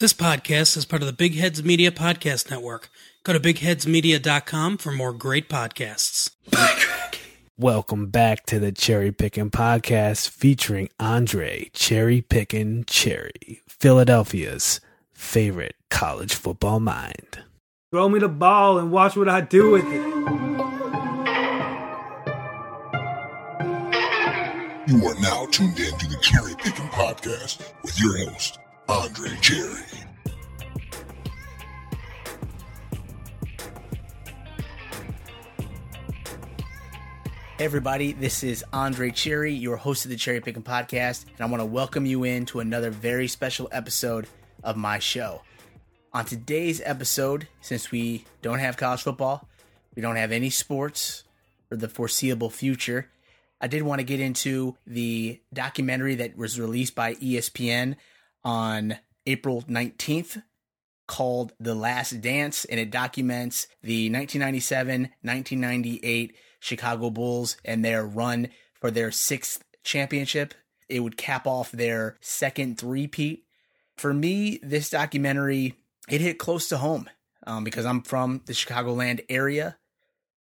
This podcast is part of the Big Heads Media Podcast Network. Go to bigheadsmedia.com for more great podcasts. Welcome back to the Cherry Picking Podcast featuring Andre Cherry Picking Cherry, Philadelphia's favorite college football mind. Throw me the ball and watch what I do with it. You are now tuned in to the Cherry Picking Podcast with your host, Andre Cherry. Hey everybody, this is Andre Cherry, your host of the Cherry Picking Podcast, and I want to welcome you in to another very special episode of my show. On today's episode, since we don't have college football, we don't have any sports for the foreseeable future, I did want to get into the documentary that was released by ESPN on April 19th called The Last Dance, and it documents the 1997 1998 Chicago Bulls and their run for their sixth championship. It would cap off their second three-peat. For me, this documentary it hit close to home um, because I'm from the Chicagoland area,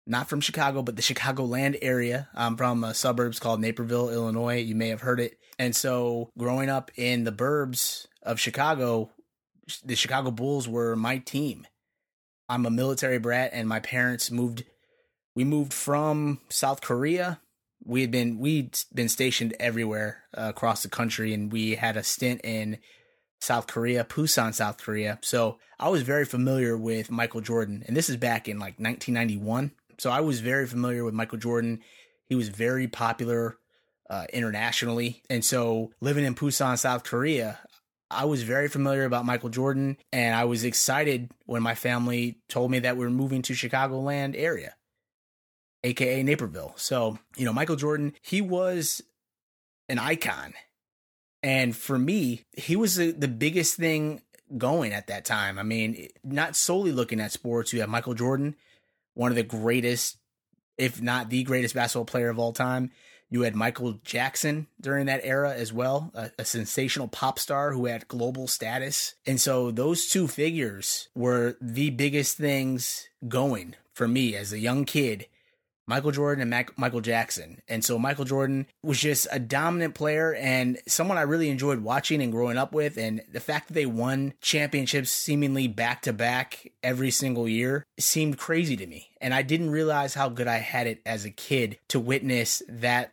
not from Chicago, but the Chicagoland area. I'm from a suburbs called Naperville, Illinois. You may have heard it. And so, growing up in the burbs of Chicago, the Chicago Bulls were my team. I'm a military brat, and my parents moved. We moved from South Korea. We had been we'd been stationed everywhere uh, across the country, and we had a stint in South Korea, Busan, South Korea. So I was very familiar with Michael Jordan, and this is back in like 1991. So I was very familiar with Michael Jordan. He was very popular uh, internationally, and so living in Busan, South Korea, I was very familiar about Michael Jordan, and I was excited when my family told me that we are moving to Chicagoland area, aka Naperville. So, you know, Michael Jordan, he was an icon. And for me, he was the, the biggest thing going at that time. I mean, not solely looking at sports, you have Michael Jordan, one of the greatest, if not the greatest basketball player of all time. You had Michael Jackson during that era as well, a, a, sensational pop star who had global status. And so those two figures were the biggest things going for me as a young kid. Michael Jordan and Mac- Michael Jackson. And so Michael Jordan was just a dominant player and someone I really enjoyed watching and growing up with. And the fact that they won championships seemingly back to back every single year seemed crazy to me. And I didn't realize how good I had it as a kid to witness that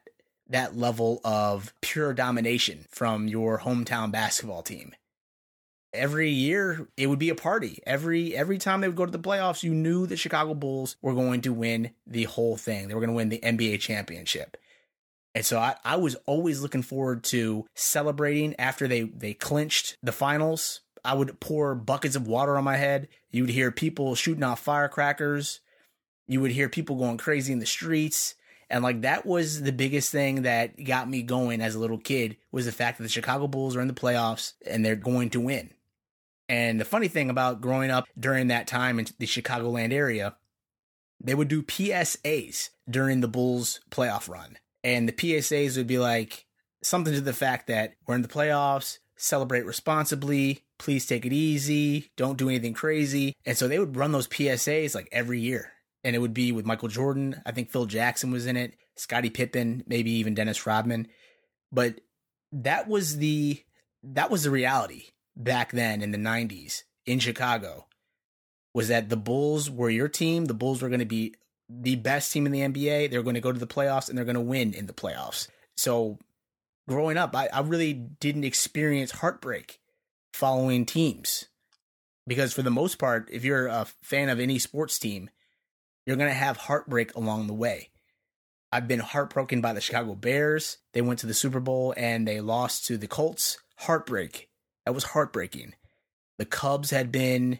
that level of pure domination from your hometown basketball team. Every year it would be a party. Every every time they would go to the playoffs, you knew the Chicago Bulls were going to win the whole thing. They were going to win the NBA championship. And so I, I was always looking forward to celebrating after they, they clinched the finals. I would pour buckets of water on my head. You would hear people shooting off firecrackers. You would hear people going crazy in the streets. And like that was the biggest thing that got me going as a little kid was the fact that the Chicago Bulls are in the playoffs and they're going to win. And the funny thing about growing up during that time in the Chicagoland area, they would do PSAs during the Bulls playoff run. And the PSAs would be like something to the fact that we're in the playoffs, celebrate responsibly, please take it easy, don't do anything crazy. And so they would run those PSAs like every year and it would be with Michael Jordan. I think Phil Jackson was in it, Scottie Pippen, maybe even Dennis Rodman. But that was the that was the reality back then in the 90s in Chicago was that the Bulls were your team. The Bulls were going to be the best team in the NBA. They're going to go to the playoffs and they're going to win in the playoffs. So growing up, I, I really didn't experience heartbreak following teams because for the most part, if you're a fan of any sports team, you're going to have heartbreak along the way. I've been heartbroken by the Chicago Bears. They went to the Super Bowl and they lost to the Colts. Heartbreak. That was heartbreaking. The Cubs had been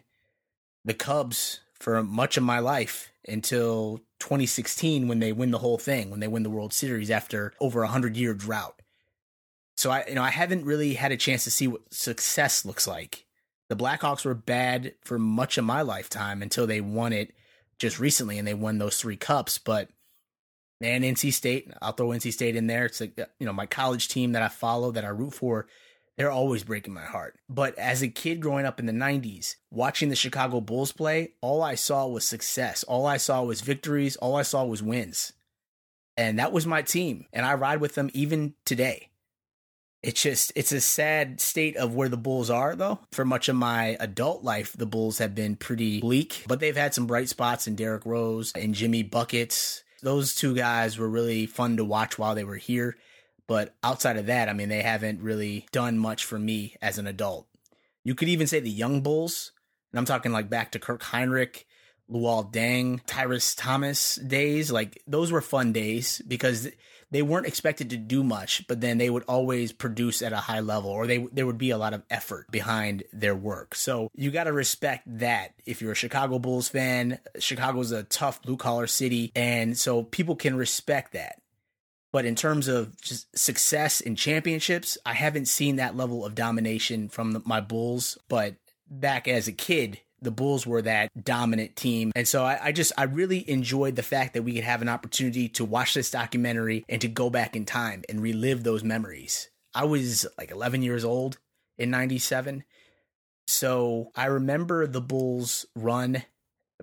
the Cubs for much of my life until 2016 when they win the whole thing, when they win the World Series after over a 100 year drought. So I you know I haven't really had a chance to see what success looks like. The Blackhawks were bad for much of my lifetime until they won it just recently and they won those three cups. But man, NC State, I'll throw NC State in there. It's like, you know, my college team that I follow, that I root for, They're always breaking my heart. But as a kid growing up in the 90s, watching the Chicago Bulls play, all I saw was success. All I saw was victories. All I saw was wins. And that was my team. And I ride with them even today. It's just, it's a sad state of where the Bulls are, though. For much of my adult life, the Bulls have been pretty bleak, but they've had some bright spots in Derrick Rose and Jimmy Buckets. Those two guys were really fun to watch while they were here. But outside of that, I mean, they haven't really done much for me as an adult. You could even say the young Bulls, and I'm talking like back to Kirk Hinrich, Luol Deng, Tyrus Thomas days. Like those were fun days because they weren't expected to do much, but then they would always produce at a high level or they, there would be a lot of effort behind their work. So you got to respect that. If you're a Chicago Bulls fan, Chicago's a tough blue collar city. And so people can respect that. But in terms of just success in championships, I haven't seen that level of domination from the, my Bulls. But back as a kid, the Bulls were that dominant team. And so I, I, just, I really enjoyed the fact that we could have an opportunity to watch this documentary and to go back in time and relive those memories. I was like 11 years old in 97. So I remember the Bulls run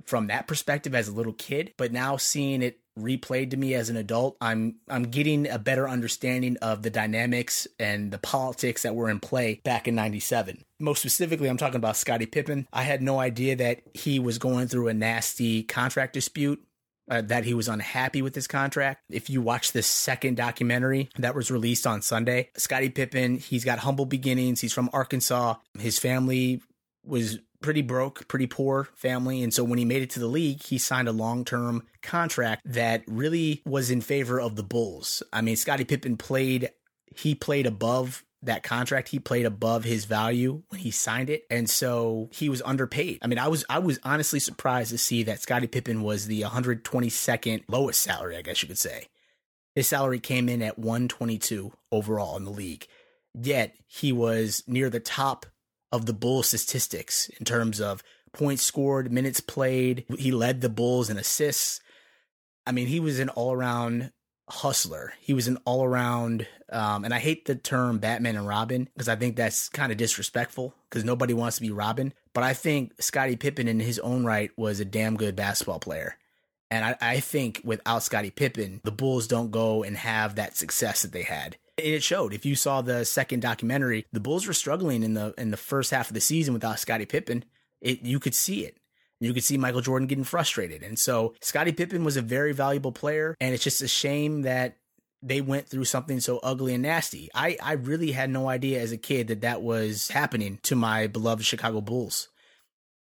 from that perspective as a little kid, but now seeing it replayed to me as an adult, I'm I'm getting a better understanding of the dynamics and the politics that were in play back in 97. Most specifically, I'm talking about Scottie Pippen. I had no idea that he was going through a nasty contract dispute uh, that he was unhappy with his contract. If you watch this second documentary that was released on Sunday, Scottie Pippen, he's got humble beginnings. He's from Arkansas. His family was pretty broke, pretty poor family. And so when he made it to the league, he signed a long term contract that really was in favor of the Bulls. I mean, Scottie Pippen played, he played above that contract. He played above his value when he signed it. And so he was underpaid. I mean i was i was honestly surprised to see that scottie pippen was the 122nd lowest salary i guess you could say. His salary came in at 122 overall in the league. Yet he was near the top of the Bulls statistics in terms of points scored, minutes played. He led the Bulls in assists. I mean, he was an all around hustler. He was an all around, um, and I hate the term Batman and Robin because I think that's kind of disrespectful because nobody wants to be Robin. But I think Scottie Pippen in his own right was a damn good basketball player. And I, I think without Scottie Pippen, the Bulls don't go and have that success that they had it showed. If you saw the second documentary, the Bulls were struggling in the in the first half of the season without Scottie Pippen. It you could see it. You could see Michael Jordan getting frustrated. And so Scottie Pippen was a very valuable player. And it's just a shame that they went through something so ugly and nasty. I, I really had no idea as a kid that that was happening to my beloved Chicago Bulls.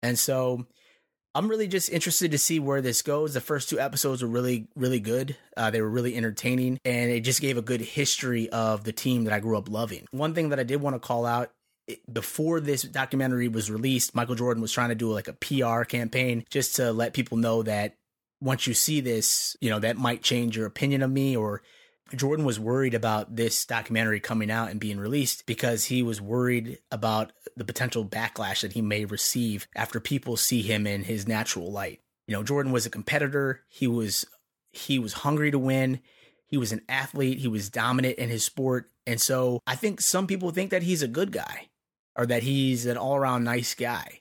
And so I'm really just interested to see where this goes. The first two episodes were really, really good. Uh, they were really entertaining, and it just gave a good history of the team that I grew up loving. One thing that I did want to call out before this documentary was released, Michael Jordan was trying to do like a PR campaign just to let people know that once you see this, you know, that might change your opinion of me or Jordan was worried about this documentary coming out and being released because he was worried about the potential backlash that he may receive after people see him in his natural light. You know, Jordan was a competitor. He was he was hungry to win. He was an athlete. He was dominant in his sport. And so I think some people think that he's a good guy or that he's an all-around nice guy.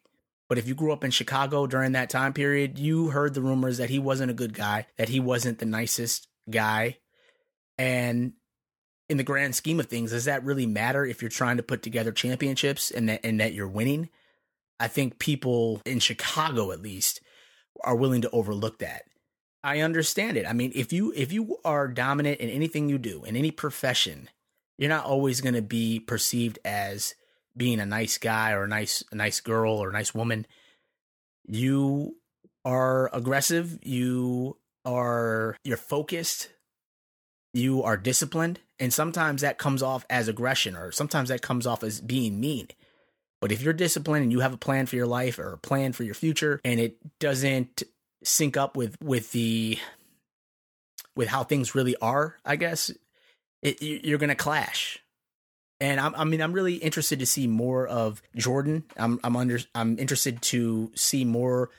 But if you grew up in Chicago during that time period, you heard the rumors that he wasn't a good guy, that he wasn't the nicest guy, and in the grand scheme of things, does that really matter if you're trying to put together championships and that and that you're winning? I think people in Chicago at least are willing to overlook that. I understand it. I mean, if you if you are dominant in anything you do, in any profession, you're not always going to be perceived as being a nice guy or a nice a nice girl or a nice woman. You are aggressive, you are you're focused, you are disciplined. And sometimes that comes off as aggression or sometimes that comes off as being mean. But if you're disciplined and you have a plan for your life or a plan for your future and it doesn't sync up with, with the, with how things really are, I guess, it, you're going to clash. And I'm, I mean, I'm really interested to see more of Jordan. I'm, I'm under, I'm interested to see more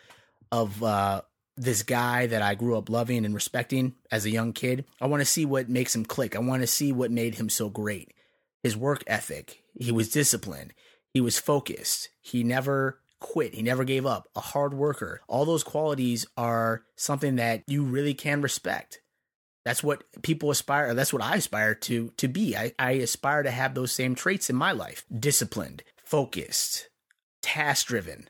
of, uh, this guy that I grew up loving and respecting as a young kid. I want to see what makes him click. I want to see what made him so great. His work ethic, He was disciplined. He was focused. He never quit. He never gave up. A hard worker. All those qualities are something that you really can respect. That's what people aspire. That's what I aspire to to be. I, I aspire to have those same traits in my life: disciplined, focused, task driven,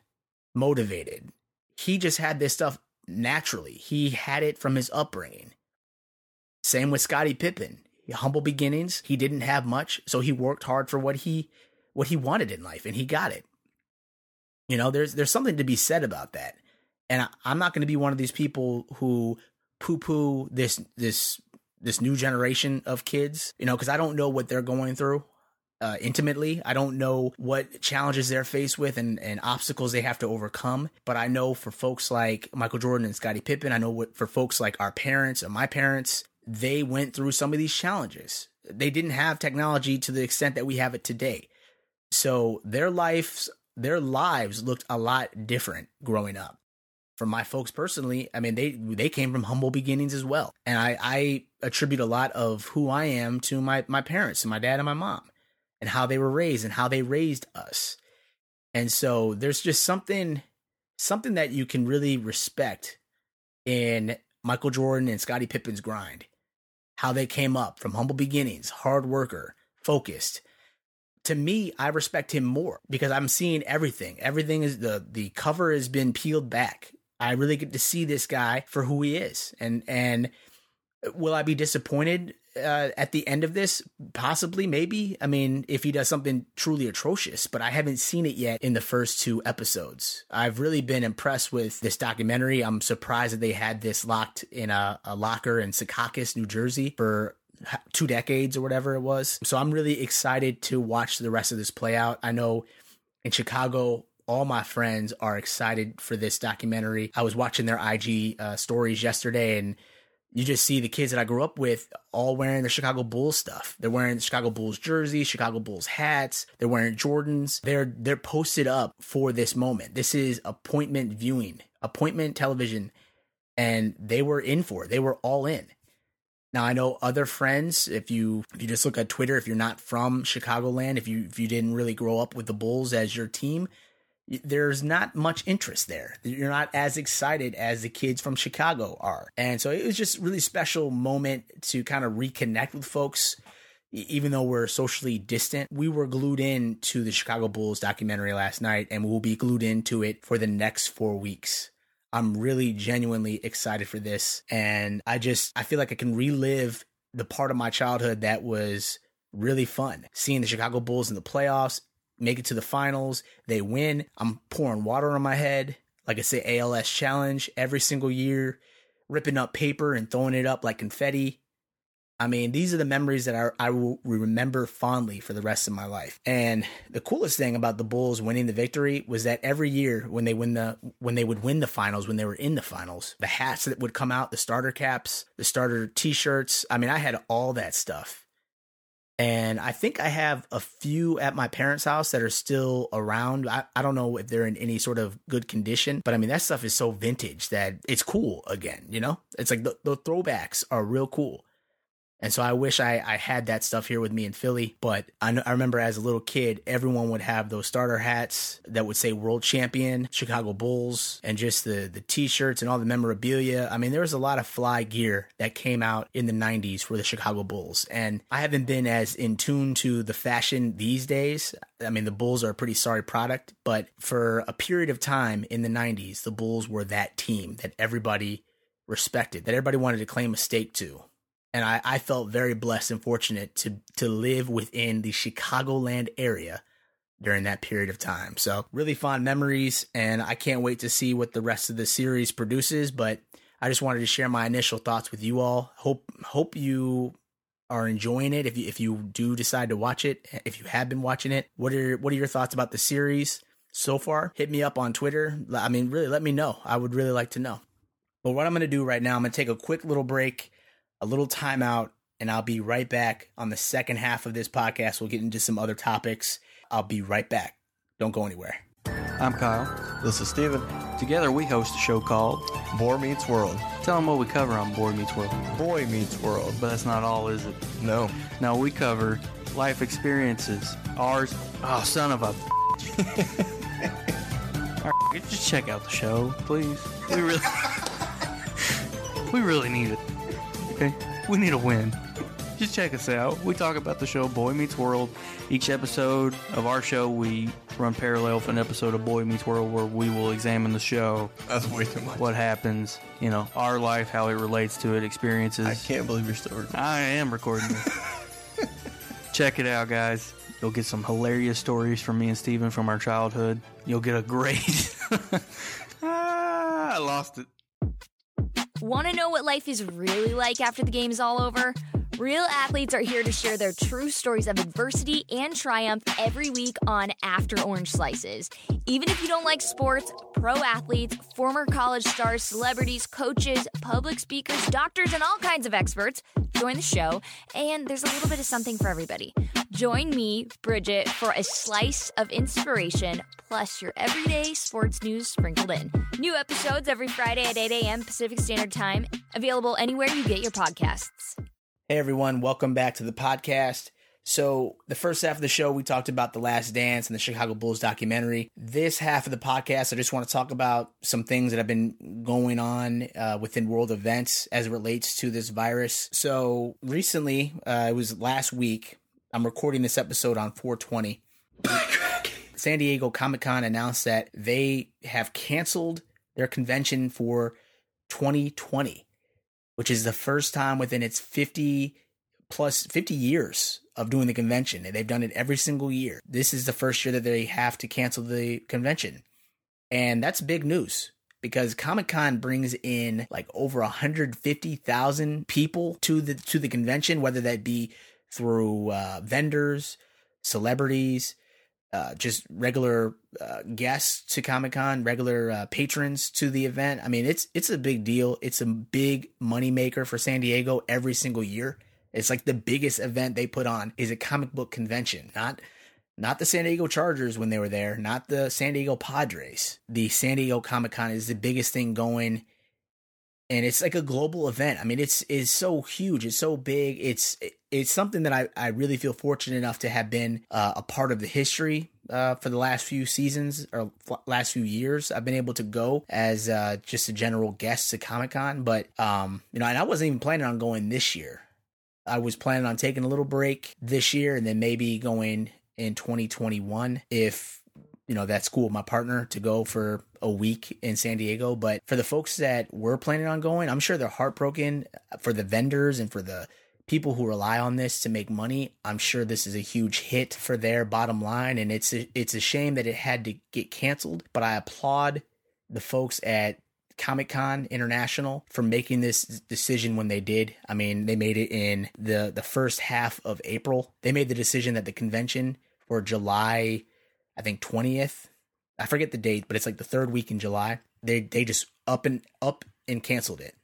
motivated. He just had this stuff naturally. He had it from his upbringing. Same with Scottie Pippen. Humble beginnings. He didn't have much, so he worked hard for what he what he wanted in life, and he got it. You know, there's there's something to be said about that. And I, I'm not going to be one of these people who poo poo this this this new generation of kids. You know, because I don't know what they're going through uh, intimately. I don't know what challenges they're faced with and, and obstacles they have to overcome. But I know for folks like Michael Jordan and Scottie Pippen, I know what for folks like our parents and my parents, they went through some of these challenges. They didn't have technology to the extent that we have it today. So their lives, their lives looked a lot different growing up. For my folks personally, I mean, they, they came from humble beginnings as well. And I, I attribute a lot of who I am to my, my parents and my dad and my mom and how they were raised and how they raised us. And so there's just something something that you can really respect in Michael Jordan and Scottie Pippen's grind. How they came up from humble beginnings, hard worker, focused. To me, I respect him more because I'm seeing everything. Everything is the the cover has been peeled back. I really get to see this guy for who he is. And and will I be disappointed uh, at the end of this? Possibly, maybe. I mean, if he does something truly atrocious, but I haven't seen it yet in the first two episodes. I've really been impressed with this documentary. I'm surprised that they had this locked in a, a locker in Secaucus, New Jersey for two decades or whatever it was. So I'm really excited to watch the rest of this play out. I know in Chicago, all my friends are excited for this documentary. I was watching their IG uh, stories yesterday and you just see the kids that I grew up with all wearing the Chicago Bulls stuff. They're wearing Chicago Bulls jerseys, Chicago Bulls hats. They're wearing Jordans. They're they're posted up for this moment. This is appointment viewing, appointment television, and they were in for it. They were all in. Now I know other friends. If you if you just look at Twitter, if you're not from Chicagoland, if you if you didn't really grow up with the Bulls as your team, there's not much interest there. You're not as excited as the kids from Chicago are. And so it was just really special moment to kind of reconnect with folks. Even though we're socially distant, we were glued in to the Chicago Bulls documentary last night and we'll be glued into it for the next four weeks. I'm really genuinely excited for this. And I just, I feel like I can relive the part of my childhood that was really fun. Seeing the Chicago Bulls in the playoffs make it to the finals. They win. I'm pouring water on my head. Like I say, ALS challenge every single year, ripping up paper and throwing it up like confetti. I mean, these are the memories that I, I will remember fondly for the rest of my life. And the coolest thing about the Bulls winning the victory was that every year when they win the when they would win the finals, when they were in the finals, the hats that would come out, the starter caps, the starter t-shirts. I mean, I had all that stuff. And I think I have a few at my parents' house that are still around. I, I don't know if they're in any sort of good condition, but I mean, that stuff is so vintage that it's cool again, you know? It's like the, the throwbacks are real cool. And so I wish I, I had that stuff here with me in Philly. But I, I remember as a little kid, everyone would have those starter hats that would say world champion, Chicago Bulls, and just the, the t shirts and all the memorabilia. I mean, there was a lot of fly gear that came out in the 90s for the Chicago Bulls. And I haven't been as in tune to the fashion these days. I mean, the Bulls are a pretty sorry product, but for a period of time in the 90s, the Bulls were that team that everybody respected, that everybody wanted to claim a stake to and I, I felt very blessed and fortunate to to live within the Chicagoland area during that period of time. So really fond memories, and I can't wait to see what the rest of the series produces. But I just wanted to share my initial thoughts with you all. Hope hope you are enjoying it. If you if you do decide to watch it, if you have been watching it, what are what are your thoughts about the series so far? Hit me up on Twitter. I mean, really, let me know. I would really like to know. But what I'm going to do right now, I'm going to take a quick little break a little timeout, and I'll be right back on the second half of this podcast. We'll get into some other topics. I'll be right back. Don't go anywhere. I'm Kyle. This is Steven. Together we host a show called Boar Meets World. Tell them what we cover on Boy Meets World. Boy Meets World. But that's not all, is it? No. No, we cover life experiences. Ours, oh, son of a. All right, just check out the show, please. We really, we really need it. Okay, we need a win. Just check us out. We talk about the show Boy Meets World. Each episode of our show, we run parallel with an episode of Boy Meets World where we will examine the show, That's way too much. what happens, you know, our life, how it relates to it, experiences. I can't believe you're still recording. I am recording this. Check it out, guys. You'll get some hilarious stories from me and Steven from our childhood. You'll get a great. ah, I lost it. Want to know what life is really like after the game's all over? Real athletes are here to share their true stories of adversity and triumph every week on After Orange Slices. Even if you don't like sports, pro athletes, former college stars, celebrities, coaches, public speakers, doctors, and all kinds of experts join the show, and there's a little bit of something for everybody. Join me, Bridget, for a slice of inspiration, plus your everyday sports news sprinkled in. New episodes every Friday at 8 a.m. Pacific Standard Time, available anywhere you get your podcasts. Hey everyone, welcome back to the podcast. So, the first half of the show, we talked about The Last Dance and the Chicago Bulls documentary. This half of the podcast, I just want to talk about some things that have been going on uh, within world events as it relates to this virus. So, recently, uh, it was last week, I'm recording this episode on 420. San Diego Comic Con announced that they have canceled their convention for 2020 which is the first time within its 50 plus 50 years of doing the convention. And they've done it every single year. This is the first year that they have to cancel the convention. And that's big news because Comic Con brings in like over 150,000 people to the to the convention, whether that be through uh, vendors, celebrities, uh, just regular uh, guests to Comic Con, regular uh, patrons to the event. I mean, it's it's a big deal. It's a big moneymaker for San Diego every single year. It's like the biggest event they put on is a comic book convention, not not the San Diego Chargers when they were there, not the San Diego Padres. The San Diego Comic Con is the biggest thing going and it's like a global event. I mean, it's it's so huge, it's so big. It's it's something that I, I really feel fortunate enough to have been uh, a part of the history uh, for the last few seasons or last few years. I've been able to go as uh, just a general guest to Comic Con, but um, you know, and I wasn't even planning on going this year. I was planning on taking a little break this year and then maybe going in 2021 if you know that's cool with my partner to go for a week in San Diego. But for the folks that were planning on going, I'm sure they're heartbroken for the vendors and for the people who rely on this to make money. I'm sure this is a huge hit for their bottom line, and it's a, it's a shame that it had to get canceled. But I applaud the folks at Comic Con International for making this decision when they did. I mean, they made it in the the first half of April. They made the decision that the convention for July, I think twentieth. I forget the date, but it's like the third week in July. They they just up and up and canceled it,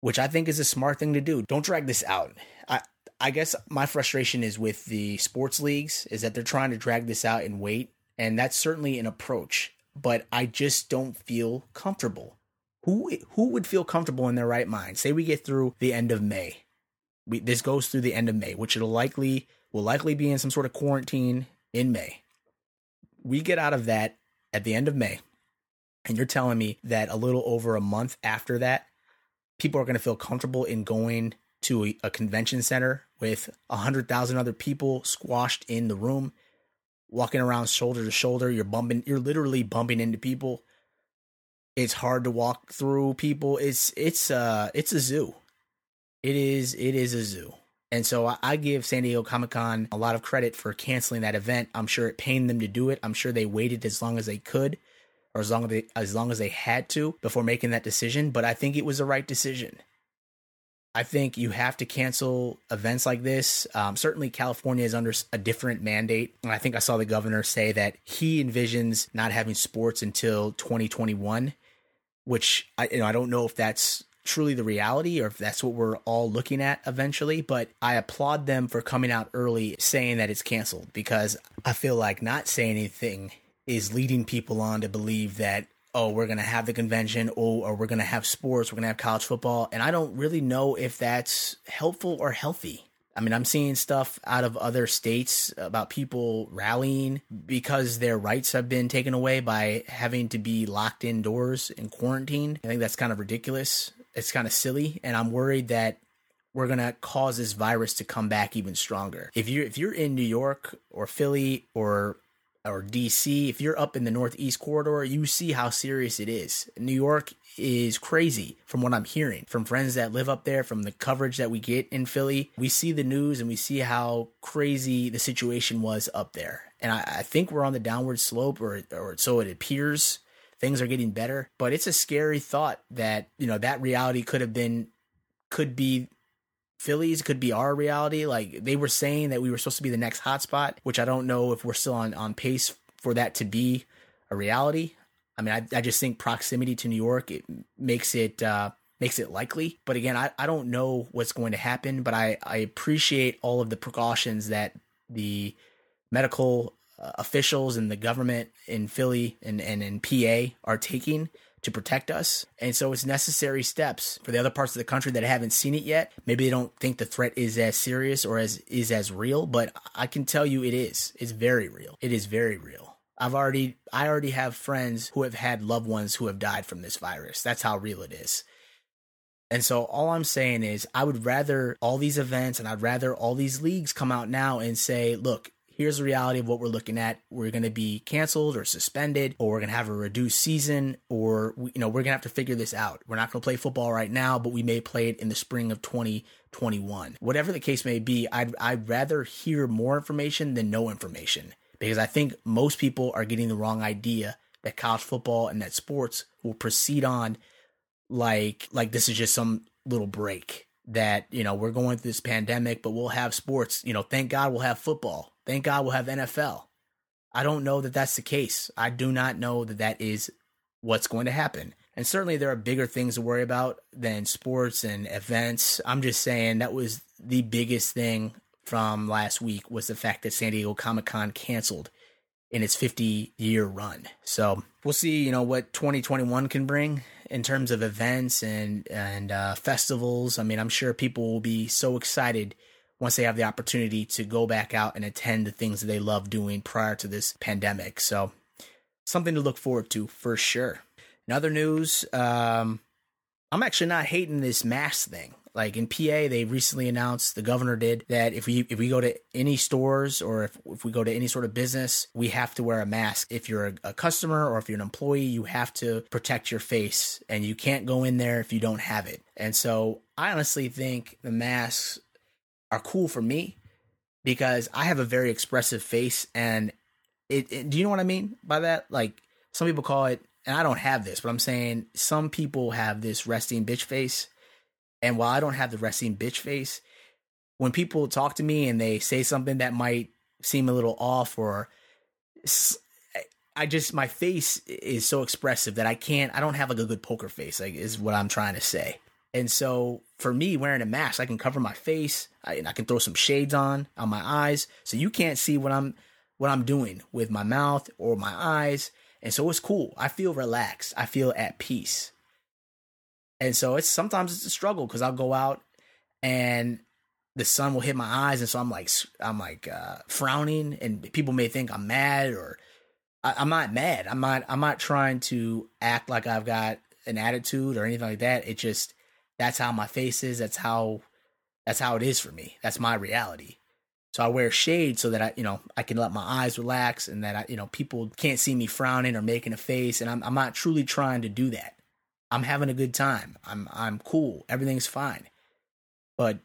which I think is a smart thing to do. Don't drag this out. I I guess my frustration is with the sports leagues is that they're trying to drag this out and wait, and that's certainly an approach. But I just don't feel comfortable. Who who would feel comfortable in their right mind? Say we get through the end of May. We, this goes through the end of May, which it'll likely will likely be in some sort of quarantine in May. We get out of that at the end of May, and you're telling me that a little over a month after that, people are going to feel comfortable in going to a, a convention center with a hundred thousand other people squashed in the room, walking around shoulder to shoulder. You're bumping, you're literally bumping into people. It's hard to walk through people. It's it's uh it's a zoo. It is it is a zoo. And so I, give San Diego Comic Con a lot of credit for canceling that event. I'm sure it pained them to do it. I'm sure they waited as long as they could, or as long as they as long as they had to before making that decision. But I think it was the right decision. I think you have to cancel events like this. Um, certainly, California is under a different mandate. And I think I saw the governor say that he envisions not having sports until 2021, which I, you know, I don't know if that's truly the reality or if that's what we're all looking at eventually. But I applaud them for coming out early saying that it's canceled because I feel like not saying anything is leading people on to believe that oh, we're going to have the convention, oh, or we're going to have sports, we're going to have college football. And I don't really know if that's helpful or healthy. I mean, I'm seeing stuff out of other states about people rallying because their rights have been taken away by having to be locked indoors and quarantined. I think that's kind of ridiculous. It's kind of silly, and I'm worried that we're gonna cause this virus to come back even stronger. If you if you're in New York or Philly or or DC, if you're up in the Northeast corridor, you see how serious it is. New York is crazy from what I'm hearing from friends that live up there, from the coverage that we get in Philly. We see the news and we see how crazy the situation was up there. And I, I think we're on the downward slope, or, or so it appears. Things are getting better, but it's a scary thought that, you know, that reality could have been, could be Phillies could be our reality. Like they were saying that we were supposed to be the next hotspot, which I don't know if we're still on, on pace for that to be a reality. I mean, I, I just think proximity to New York it makes it uh, makes it likely. But again, I, I don't know what's going to happen, but I, I appreciate all of the precautions that the medical uh, officials and the government in Philly and, and in PA are taking to protect us. And so it's necessary steps for the other parts of the country that haven't seen it yet. Maybe they don't think the threat is as serious or as is as real, but I can tell you it is. It's very real. It is very real. I've already I already have friends who have had loved ones who have died from this virus. That's how real it is. And so all I'm saying is I would rather all these events and I'd rather all these leagues come out now and say, look, here's the reality of what we're looking at. We're going to be canceled or suspended, or we're going to have a reduced season, or you know we're going to have to figure this out. We're not going to play football right now, but we may play it in the spring of 2021. Whatever the case may be, I'd I'd rather hear more information than no information because I think most people are getting the wrong idea that college football and that sports will proceed on like like this is just some little break that you know we're going through this pandemic but we'll have sports you know thank god we'll have football Thank God we'll have NFL. I don't know that that's the case. I do not know that that is what's going to happen. And certainly there are bigger things to worry about than sports and events. I'm just saying that was the biggest thing from last week was the fact that San Diego Comic Con canceled in its 50 year run. So we'll see, you know, what 2021 can bring in terms of events and and uh, festivals. I mean, I'm sure people will be so excited once they have the opportunity to go back out and attend the things that they love doing prior to this pandemic. So, something to look forward to for sure. In other news, um, I'm actually not hating this mask thing. Like in PA, they recently announced the governor did that if we if we go to any stores or if, if we go to any sort of business, we have to wear a mask. If you're a, a customer or if you're an employee, you have to protect your face and you can't go in there if you don't have it. And so I honestly think the masks are cool for me because I have a very expressive face and it, it, do you know what I mean by that? Like some people call it and I don't have this, but I'm saying some people have this resting bitch face. And while I don't have the resting bitch face, when people talk to me and they say something that might seem a little off or I just my face is so expressive that I can't I don't have like a good poker face like is what I'm trying to say. And so for me, wearing a mask, I can cover my face. I, and I can throw some shades on on my eyes, so you can't see what I'm what I'm doing with my mouth or my eyes. And so it's cool. I feel relaxed. I feel at peace. And so it's sometimes it's a struggle because I'll go out and the sun will hit my eyes, and so I'm like I'm like uh, frowning, and people may think I'm mad or I, I'm not mad. I'm not I'm not trying to act like I've got an attitude or anything like that. It just that's how my face is. That's how that's how it is for me. That's my reality. So I wear shades so that I, you know, I can let my eyes relax and that I, you know, people can't see me frowning or making a face. And I'm, I'm not truly trying to do that. I'm having a good time. I'm, I'm cool. Everything's fine. But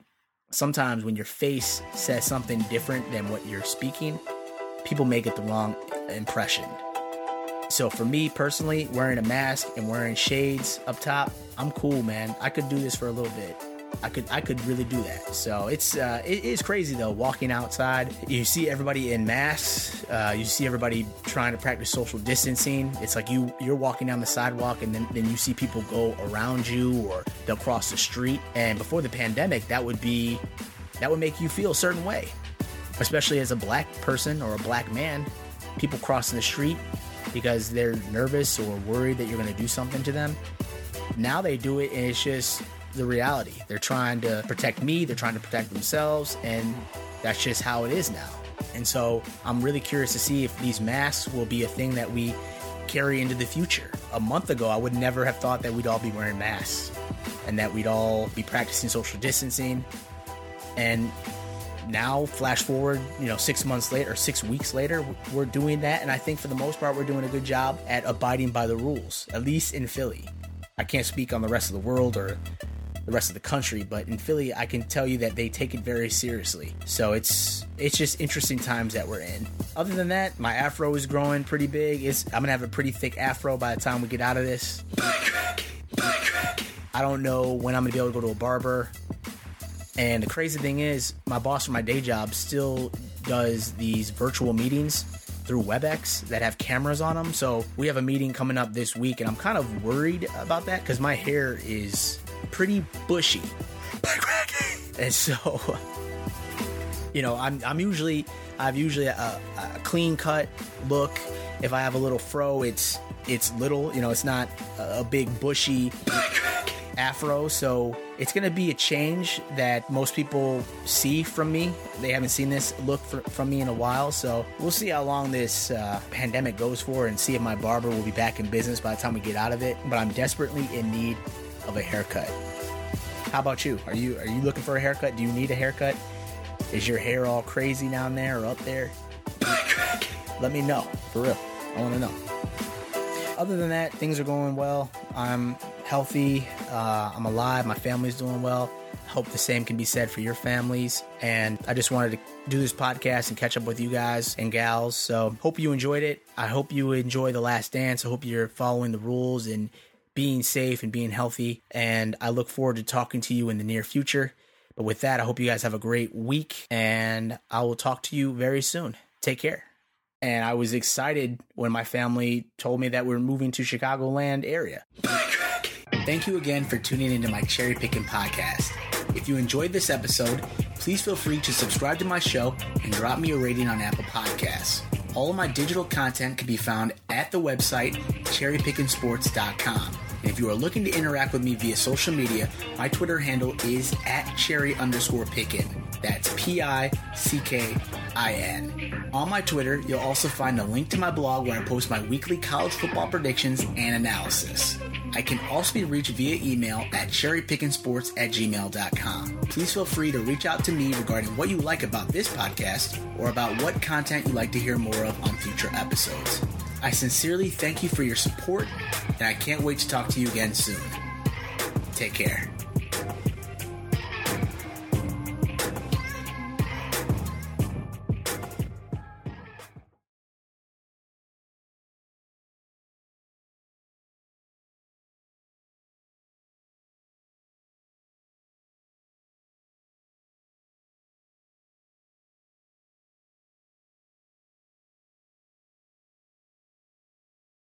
sometimes when your face says something different than what you're speaking, people may get the wrong impression. So for me personally, wearing a mask and wearing shades up top, I'm cool, man. I could do this for a little bit. I could I could really do that. So it's uh, it is crazy though. Walking outside, you see everybody in masks. Uh, you see everybody trying to practice social distancing. It's like you you're walking down the sidewalk and then then you see people go around you or they'll cross the street. And before the pandemic, that would be that would make you feel a certain way, especially as a black person or a black man. People crossing the street because they're nervous or worried that you're going to do something to them. Now they do it and it's just the reality. They're trying to protect me, they're trying to protect themselves, and that's just how it is now. And so I'm really curious to see if these masks will be a thing that we carry into the future. A month ago, I would never have thought that we'd all be wearing masks and that we'd all be practicing social distancing. And now, flash forward, you know, six months later or six weeks later, we're doing that. And I think for the most part, we're doing a good job at abiding by the rules, at least in Philly. I can't speak on the rest of the world or the rest of the country, but in Philly, I can tell you that they take it very seriously. So it's it's just interesting times that we're in. Other than that, my afro is growing pretty big. It's I'm gonna have a pretty thick afro by the time we get out of this. I don't know when I'm gonna be able to go to a barber. And the crazy thing is, my boss from my day job still does these virtual meetings through WebEx that have cameras on them. So we have a meeting coming up this week, and I'm kind of worried about that because my hair is pretty bushy. and so, you know, I'm, I'm usually, I've usually a, a clean cut look. If I have a little fro, it's, it's little, you know, it's not a big bushy afro. So it's going to be a change that most people see from me. They haven't seen this look for, from me in a while. So we'll see how long this uh, pandemic goes for and see if my barber will be back in business by the time we get out of it. But I'm desperately in need of a haircut. How about you? Are you are you looking for a haircut? Do you need a haircut? Is your hair all crazy down there or up there? Let me know. For real. I want to know. Other than that, things are going well. I'm healthy. Uh, I'm alive. My family's doing well. Hope the same can be said for your families. And I just wanted to do this podcast and catch up with you guys and gals. So hope you enjoyed it. I hope you enjoy The Last Dance. I hope you're following the rules and being safe and being healthy. And I look forward to talking to you in the near future. But with that, I hope you guys have a great week and I will talk to you very soon. Take care. And I was excited when my family told me that we are moving to Chicagoland area. Thank you again for tuning into my cherry picking podcast. If you enjoyed this episode, please feel free to subscribe to my show and drop me a rating on Apple Podcasts. All of my digital content can be found at the website cherrypickinsports.com. And if you are looking to interact with me via social media, my Twitter handle is at cherry underscore pickin. That's P I C K I N. On my Twitter, you'll also find a link to my blog where I post my weekly college football predictions and analysis. I can also be reached via email at cherrypickinsports at gmail.com. Please feel free to reach out to me regarding what you like about this podcast or about what content you'd like to hear more of on future episodes. I sincerely thank you for your support, and I can't wait to talk to you again soon. Take care.